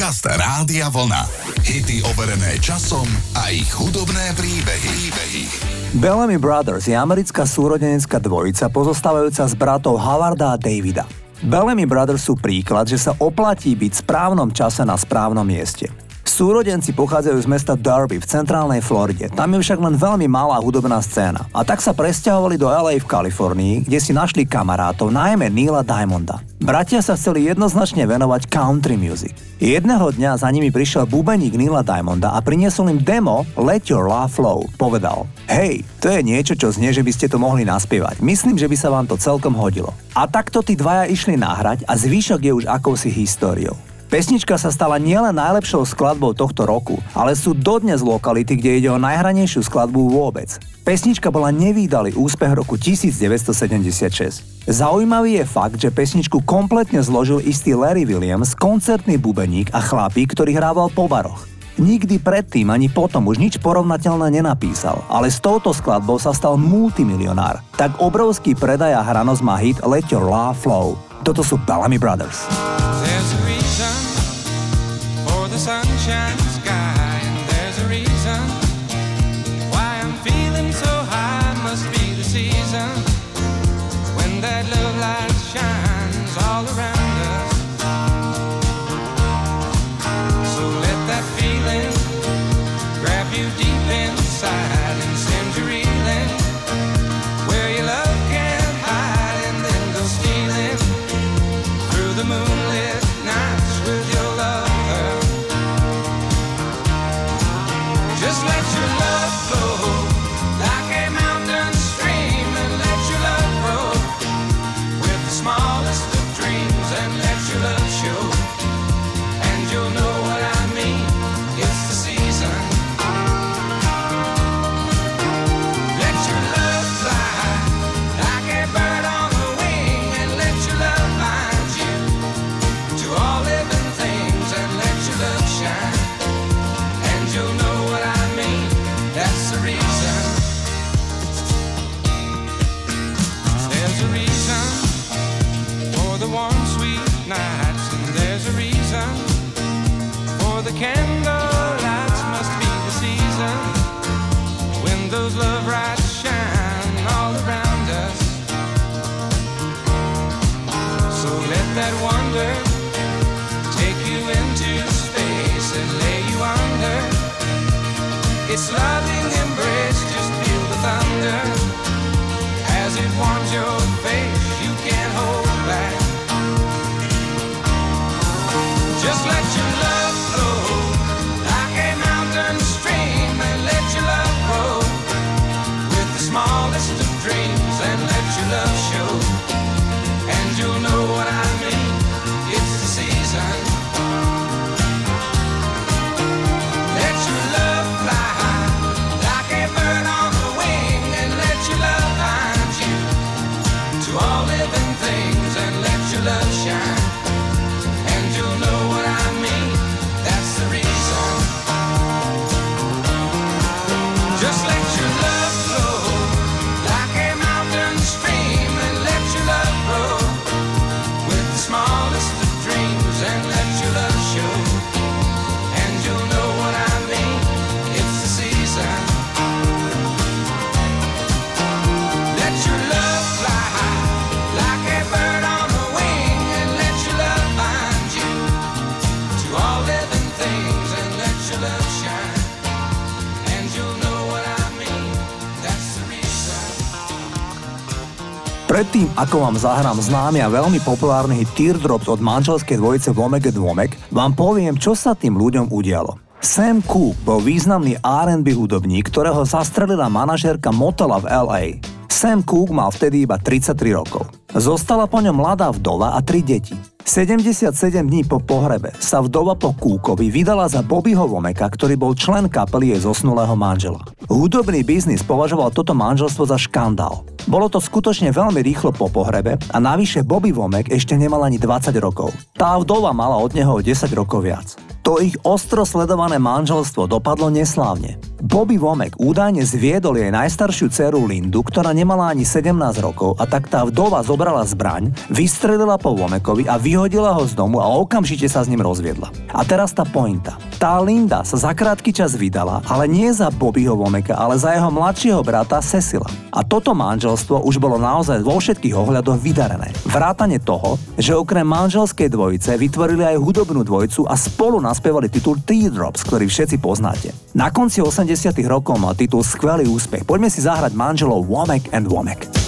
Podcast Rádia Vlna. Hity overené časom a ich hudobné príbehy. príbehy. Bellamy Brothers je americká súrodenecká dvojica pozostávajúca z bratov Howarda a Davida. Bellamy Brothers sú príklad, že sa oplatí byť v správnom čase na správnom mieste. Súrodenci pochádzajú z mesta Derby v centrálnej Floride. Tam je však len veľmi malá hudobná scéna. A tak sa presťahovali do LA v Kalifornii, kde si našli kamarátov, najmä Neila Diamonda. Bratia sa chceli jednoznačne venovať country music. Jedného dňa za nimi prišiel bubeník Neila Diamonda a priniesol im demo Let Your Love Flow. Povedal, hej, to je niečo, čo znie, že by ste to mohli naspievať. Myslím, že by sa vám to celkom hodilo. A takto tí dvaja išli nahrať a zvyšok je už akousi históriou. Pesnička sa stala nielen najlepšou skladbou tohto roku, ale sú dodnes lokality, kde ide o najhranejšiu skladbu vôbec. Pesnička bola nevýdalý úspech roku 1976. Zaujímavý je fakt, že pesničku kompletne zložil istý Larry Williams, koncertný bubeník a chlapík, ktorý hrával po baroch. Nikdy predtým ani potom už nič porovnateľné nenapísal, ale s touto skladbou sa stal multimilionár. Tak obrovský predaj a hranosť má hit Let Your Love Flow. Toto sú Bellamy Brothers. Sunshine ako vám zahrám známy a veľmi populárny hit Teardrops od manželskej dvojice Womek Womek, vám poviem, čo sa tým ľuďom udialo. Sam Cooke bol významný R&B hudobník, ktorého zastrelila manažérka Motela v LA. Sam Cooke mal vtedy iba 33 rokov. Zostala po ňom mladá vdova a tri deti. 77 dní po pohrebe sa vdova po Kúkovi vydala za Bobbyho Vomeka, ktorý bol člen kapely jej zosnulého manžela. Hudobný biznis považoval toto manželstvo za škandál. Bolo to skutočne veľmi rýchlo po pohrebe a navyše Bobby Vomek ešte nemal ani 20 rokov. Tá vdova mala od neho 10 rokov viac. To ich ostro sledované manželstvo dopadlo neslávne. Bobby Womack údajne zviedol jej najstaršiu dceru Lindu, ktorá nemala ani 17 rokov a tak tá vdova zobrala zbraň, vystrelila po Womackovi a vyhodila ho z domu a okamžite sa s ním rozviedla. A teraz tá pointa. Tá Linda sa za krátky čas vydala, ale nie za Bobbyho Womacka, ale za jeho mladšieho brata Cecila. A toto manželstvo už bolo naozaj vo všetkých ohľadoch vydarené. Vrátane toho, že okrem manželskej dvojice vytvorili aj hudobnú dvojicu a spolu naspievali titul Teardrops, ktorý všetci poznáte. Na konci 80 80 rokov mal titul Skvelý úspech. Poďme si zahrať manželov Womack and Womack.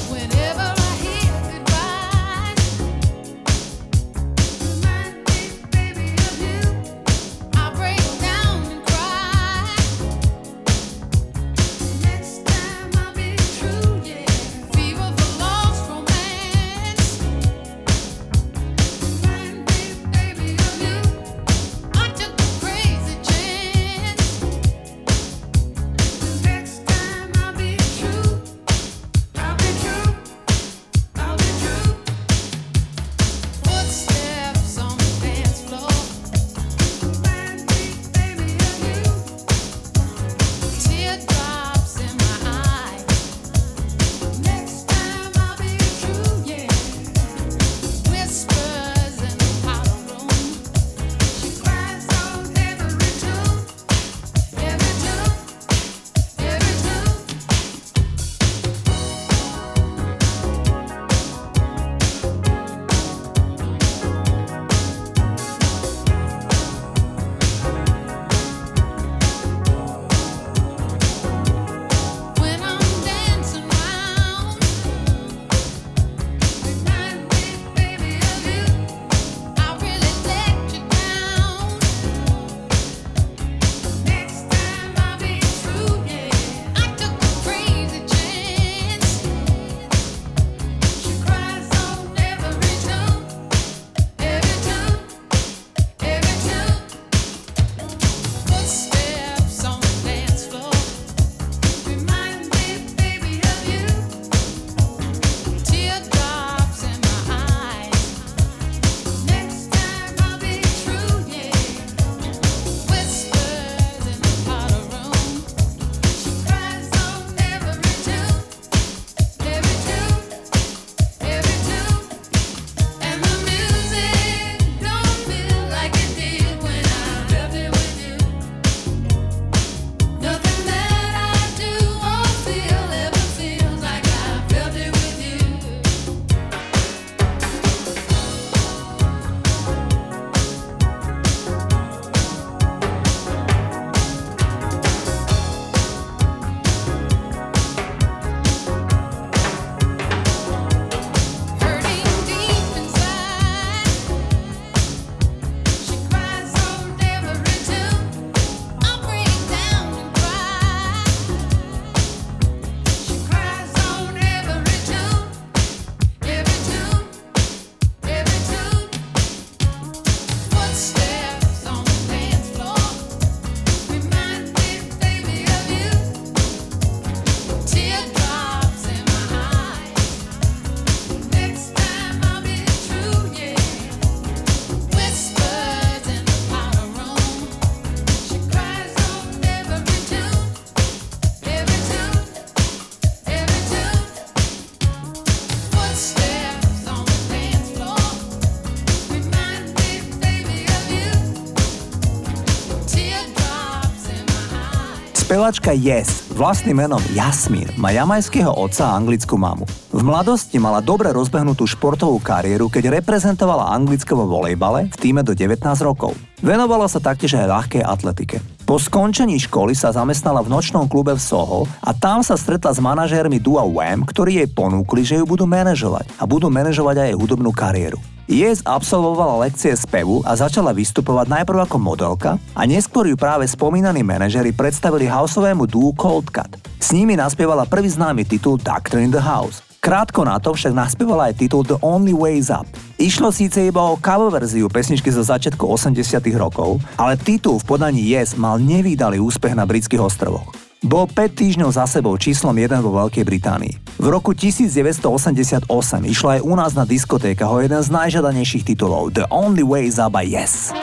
Spevačka Yes, vlastným menom Jasmín, má jamajského otca a anglickú mamu. V mladosti mala dobre rozbehnutú športovú kariéru, keď reprezentovala Anglicko vo volejbale v týme do 19 rokov. Venovala sa taktiež aj ľahkej atletike. Po skončení školy sa zamestnala v nočnom klube v Soho a tam sa stretla s manažérmi Dua Wham, ktorí jej ponúkli, že ju budú manažovať a budú manažovať aj jej hudobnú kariéru. Yes absolvovala lekcie spevu a začala vystupovať najprv ako modelka a neskôr ju práve spomínaní manažery predstavili houseovému dúu Cold Cut. S nimi naspievala prvý známy titul Doctor in the House. Krátko na to však naspievala aj titul The Only Way Is Up. Išlo síce iba o cover verziu pesničky zo začiatku 80 rokov, ale titul v podaní Yes mal nevýdalý úspech na britských ostrovoch. Bol 5 týždňov za sebou číslom 1 vo Veľkej Británii. V roku 1988 išla aj u nás na diskotékach o jeden z najžadanejších titulov The Only Way by Yes.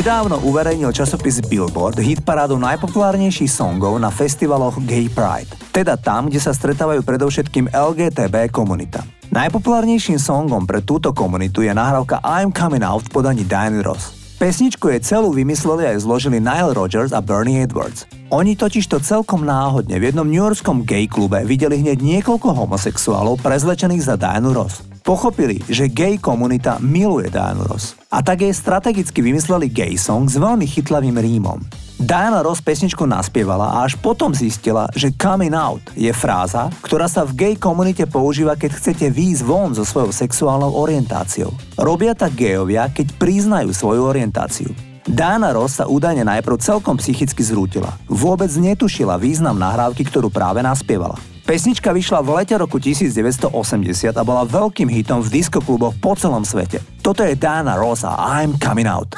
Nedávno uverejnil časopis Billboard hit parádu najpopulárnejších songov na festivaloch Gay Pride, teda tam, kde sa stretávajú predovšetkým LGTB komunita. Najpopulárnejším songom pre túto komunitu je nahrávka I'm Coming Out v podaní Diane Ross. Pesničku je celú vymysleli aj zložili Nile Rodgers a Bernie Edwards. Oni totiž to celkom náhodne v jednom newyorskom gay klube videli hneď niekoľko homosexuálov prezlečených za Dianu Ross. Pochopili, že gay komunita miluje Diana Ross. A tak jej strategicky vymysleli gay song s veľmi chytlavým rímom. Diana Ross pesničku naspievala a až potom zistila, že coming out je fráza, ktorá sa v gay komunite používa, keď chcete výjsť von so svojou sexuálnou orientáciou. Robia tak gejovia, keď priznajú svoju orientáciu. Diana Ross sa údajne najprv celkom psychicky zrútila. Vôbec netušila význam nahrávky, ktorú práve naspievala. Pesnička vyšla v lete roku 1980 a bola veľkým hitom v diskokluboch po celom svete. Toto je Diana Ross a I'm Coming Out.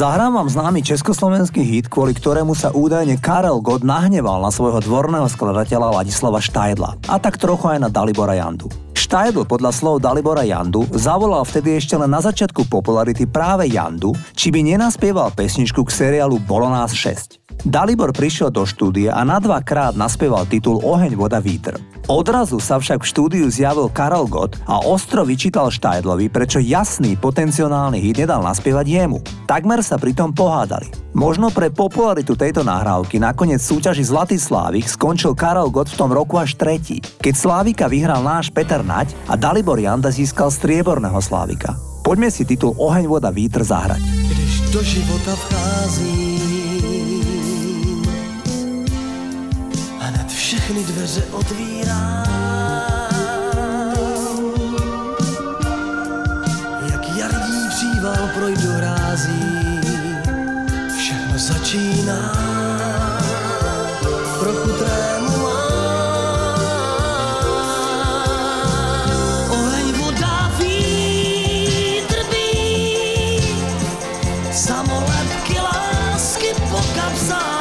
Zahrám vám známy československý hit, kvôli ktorému sa údajne Karel Gott nahneval na svojho dvorného skladateľa Ladislava Štajdla a tak trochu aj na Dalibora Jandu. Štajdl podľa slov Dalibora Jandu zavolal vtedy ešte len na začiatku popularity práve Jandu, či by nenaspieval pesničku k seriálu Bolo nás 6. Dalibor prišiel do štúdia a na dvakrát naspieval titul Oheň, voda, vítr. Odrazu sa však v štúdiu zjavil Karel Gott a ostro vyčítal Štajdlovi, prečo jasný potenciálny hit nedal naspievať jemu. Takmer sa pritom pohádali. Možno pre popularitu tejto nahrávky nakoniec súťaži Zlatý Slávik skončil Karel Gott v tom roku až tretí, keď Slávika vyhral náš Peter Nať a Dalibor Janda získal strieborného Slávika. Poďme si titul Oheň, voda, vítr zahrať. Když do života vchází všechny dveře otvírá. Jak jarní příval projdu rází, všechno začíná. Trochu trému má. Oheň, voda, vítr bí, samolepky lásky po kapsách.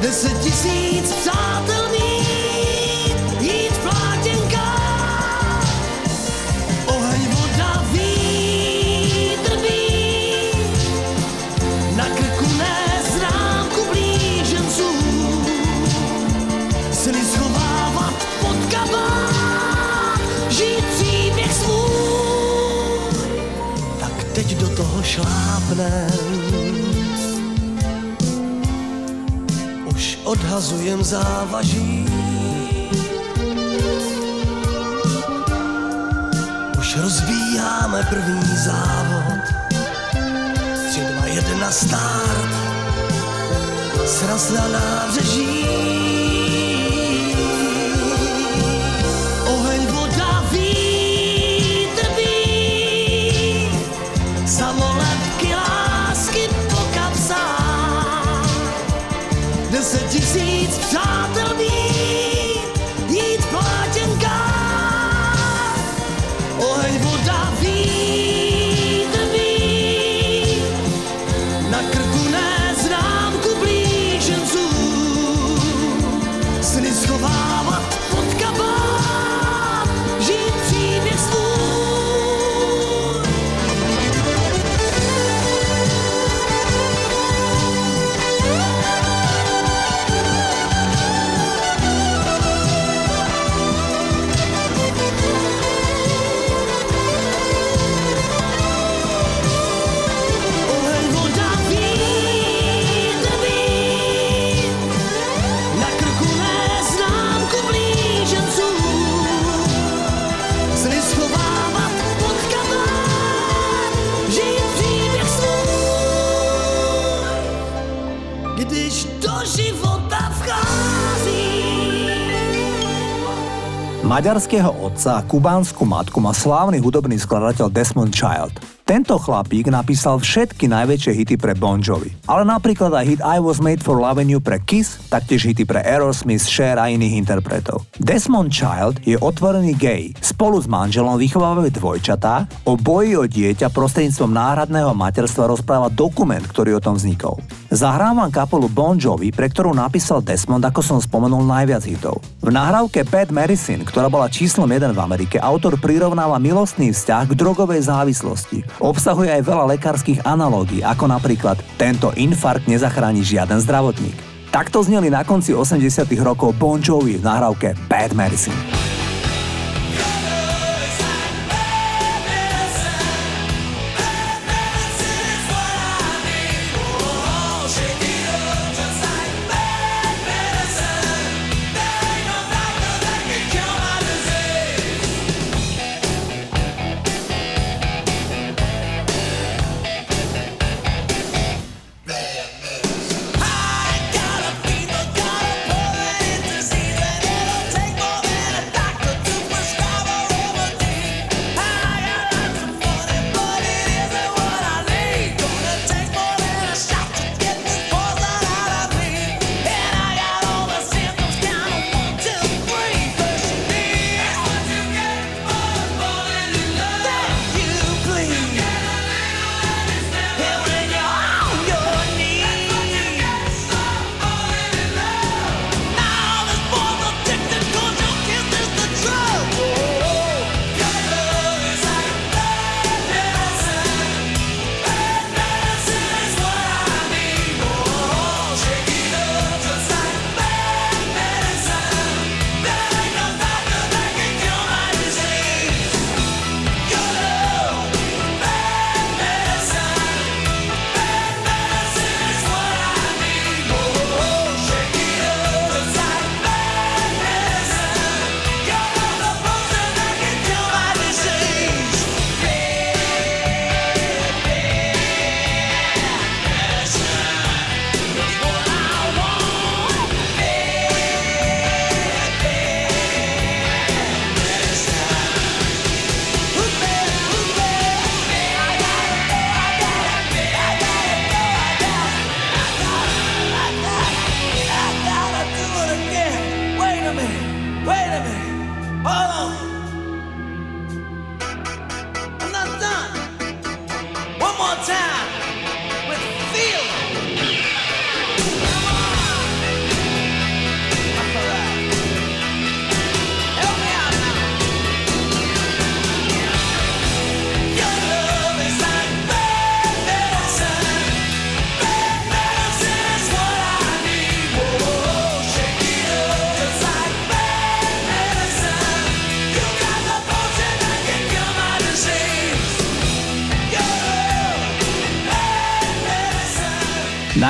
Deset tisíc přátel mít, jít v plátěnkách. Oheň, voda, vítr bí, na krku neznámku blíženců. Sny schovávat pod kabát, žít příběh svůj. Tak teď do toho šlápnem odhazujem závaží. Už rozbíjáme první závod, tři, dva, jedna start, sraz na nábřeží. seeds, something the. be. Maďarského otca a kubánsku matku má slávny hudobný skladateľ Desmond Child. Tento chlapík napísal všetky najväčšie hity pre Bon Jovi. Ale napríklad aj hit I Was Made for Loving You pre Kiss, taktiež hity pre Aerosmith, Cher a iných interpretov. Desmond Child je otvorený gay. Spolu s manželom vychovávajú dvojčatá, o boji o dieťa prostredníctvom náhradného materstva rozpráva dokument, ktorý o tom vznikol. Zahrávam kapelu Bon Jovi, pre ktorú napísal Desmond, ako som spomenul, najviac hitov. V nahrávke Bad Medicine, ktorá bola číslom 1 v Amerike, autor prirovnáva milostný vzťah k drogovej závislosti, Obsahuje aj veľa lekárskych analógií, ako napríklad tento infarkt nezachráni žiaden zdravotník. Takto zneli na konci 80 rokov Bon Jovi v nahrávke Bad Medicine.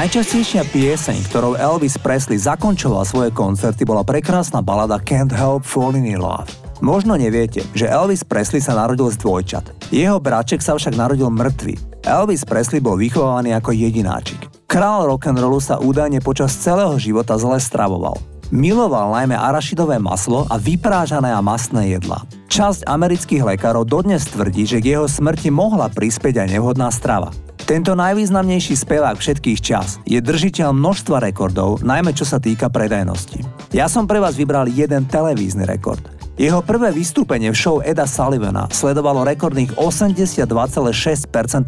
Najčastejšia pieseň, ktorou Elvis Presley zakončoval svoje koncerty, bola prekrásna balada Can't Help Falling in Love. Možno neviete, že Elvis Presley sa narodil z dvojčat. Jeho bráček sa však narodil mŕtvy. Elvis Presley bol vychovávaný ako jedináčik. Král rock'n'rollu sa údajne počas celého života zle stravoval. Miloval najmä arašidové maslo a vyprážané a masné jedlá. Časť amerických lekárov dodnes tvrdí, že k jeho smrti mohla prispieť aj nevhodná strava. Tento najvýznamnejší spevák všetkých čas je držiteľ množstva rekordov, najmä čo sa týka predajnosti. Ja som pre vás vybral jeden televízny rekord. Jeho prvé vystúpenie v show Eda Sullivana sledovalo rekordných 82,6%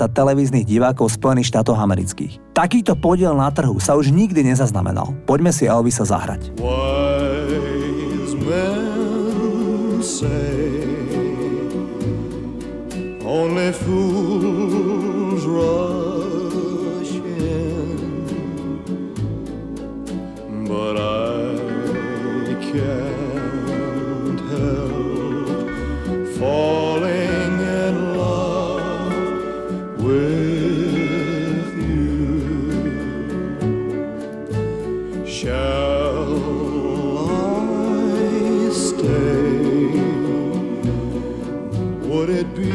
televíznych divákov Spojených štátov amerických. Takýto podiel na trhu sa už nikdy nezaznamenal. Poďme si Elvisa zahrať. only fools can't help falling in love with you. Shall I stay? Would it be?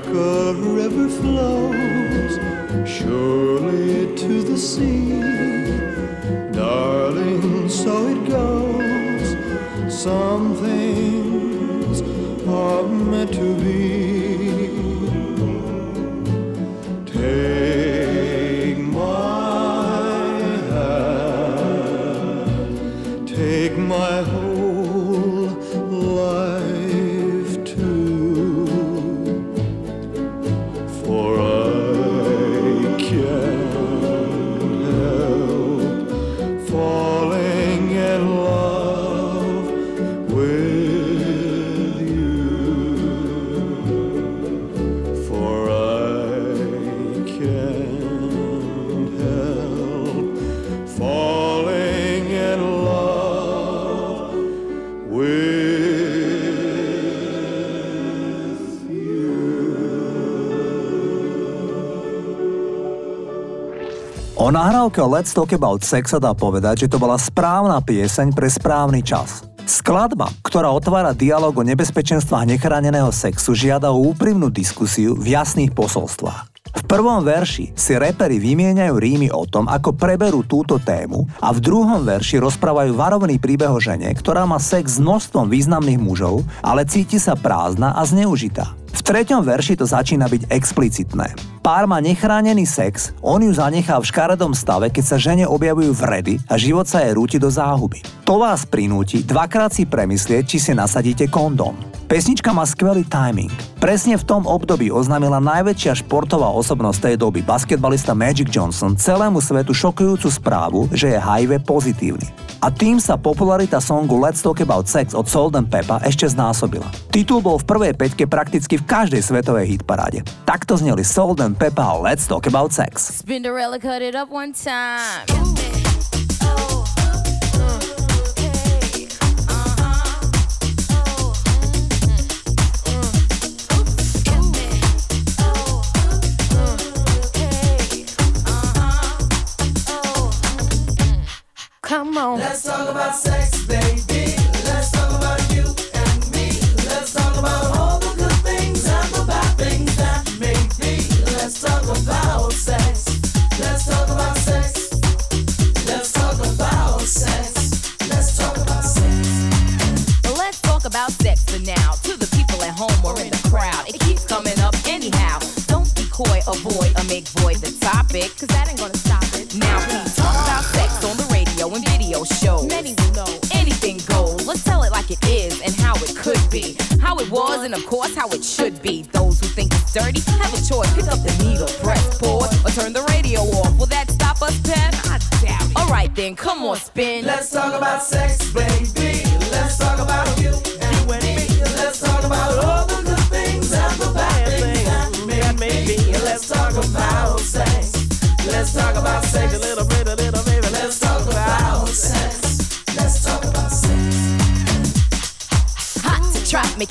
like a river flows surely to the sea. Darling, so it goes. Some things are meant to be. Nahrávke Let's Talk About Sex sa dá povedať, že to bola správna pieseň pre správny čas. Skladba, ktorá otvára dialog o nebezpečenstvách nechráneného sexu, žiada o úprimnú diskusiu v jasných posolstvách. V prvom verši si repery vymieňajú rímy o tom, ako preberú túto tému a v druhom verši rozprávajú varovný príbeh o žene, ktorá má sex s množstvom významných mužov, ale cíti sa prázdna a zneužitá. V treťom verši to začína byť explicitné. Pár má nechránený sex, on ju zanechá v škaredom stave, keď sa žene objavujú vredy a život sa jej rúti do záhuby. To vás prinúti dvakrát si premyslieť, či si nasadíte kondóm. Pesnička má skvelý timing. Presne v tom období oznámila najväčšia športová osobnosť tej doby, basketbalista Magic Johnson, celému svetu šokujúcu správu, že je HIV pozitívny. A tým sa popularita songu Let's Talk About Sex od Salt and Peppa ešte znásobila. Titul bol v prvej peťke prakticky v každej svetovej hitparáde. Takto zneli Salt and Peppa Let's Talk About Sex. Spinderella cut it up one time. Come on. Let's talk about sex,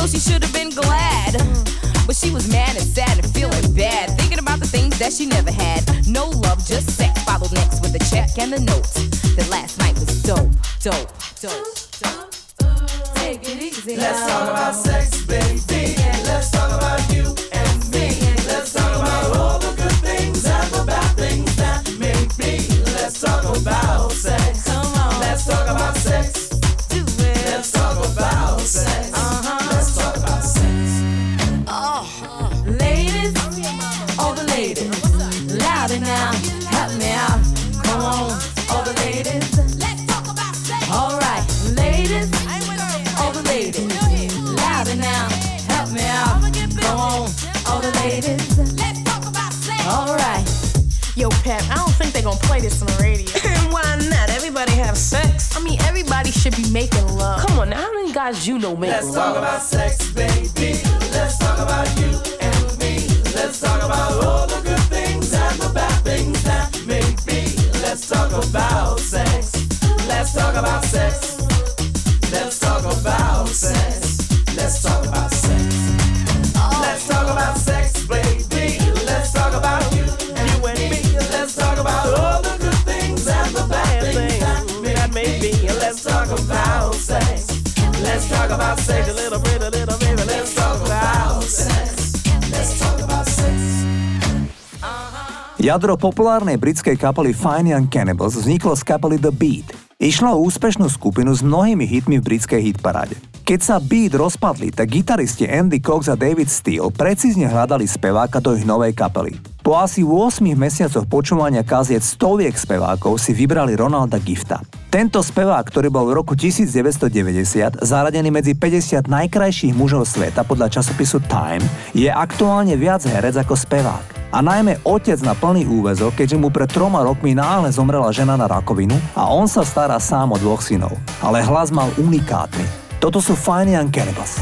so she should have been glad. But she was mad and sad and feeling bad, thinking about the things that she never had. No love, just sex. Followed next with a check and a note that last night was dope, dope, dope, dope. Take it easy. Let's talk about sex, baby. Let's talk about you making love. Come on, now, how many guys you know make Let's talk love? about sex, baby. Let's talk about you and me. Let's talk about all the good things and the bad things that may be. Let's talk about sex. Let's talk about sex. Let's talk about sex. Talk about sex. A little bit, a little baby. Let's talk about sex. Let's talk about sex. Jadro populárnej britskej kapely Fine Young Cannibals vzniklo z kapely The Beat. Išlo o úspešnú skupinu s mnohými hitmi v britskej hitparáde. Keď sa Beat rozpadli, tak gitaristi Andy Cox a David Steele precízne hľadali speváka do ich novej kapely. Po asi 8 mesiacoch počúvania kaziet stoviek spevákov si vybrali Ronalda Gifta. Tento spevák, ktorý bol v roku 1990 zaradený medzi 50 najkrajších mužov sveta podľa časopisu Time, je aktuálne viac herec ako spevák a najmä otec na plný úvezok, keďže mu pred troma rokmi náhle zomrela žena na rakovinu a on sa stará sám o dvoch synov. Ale hlas mal unikátny. Toto sú Fine Young Cannibals.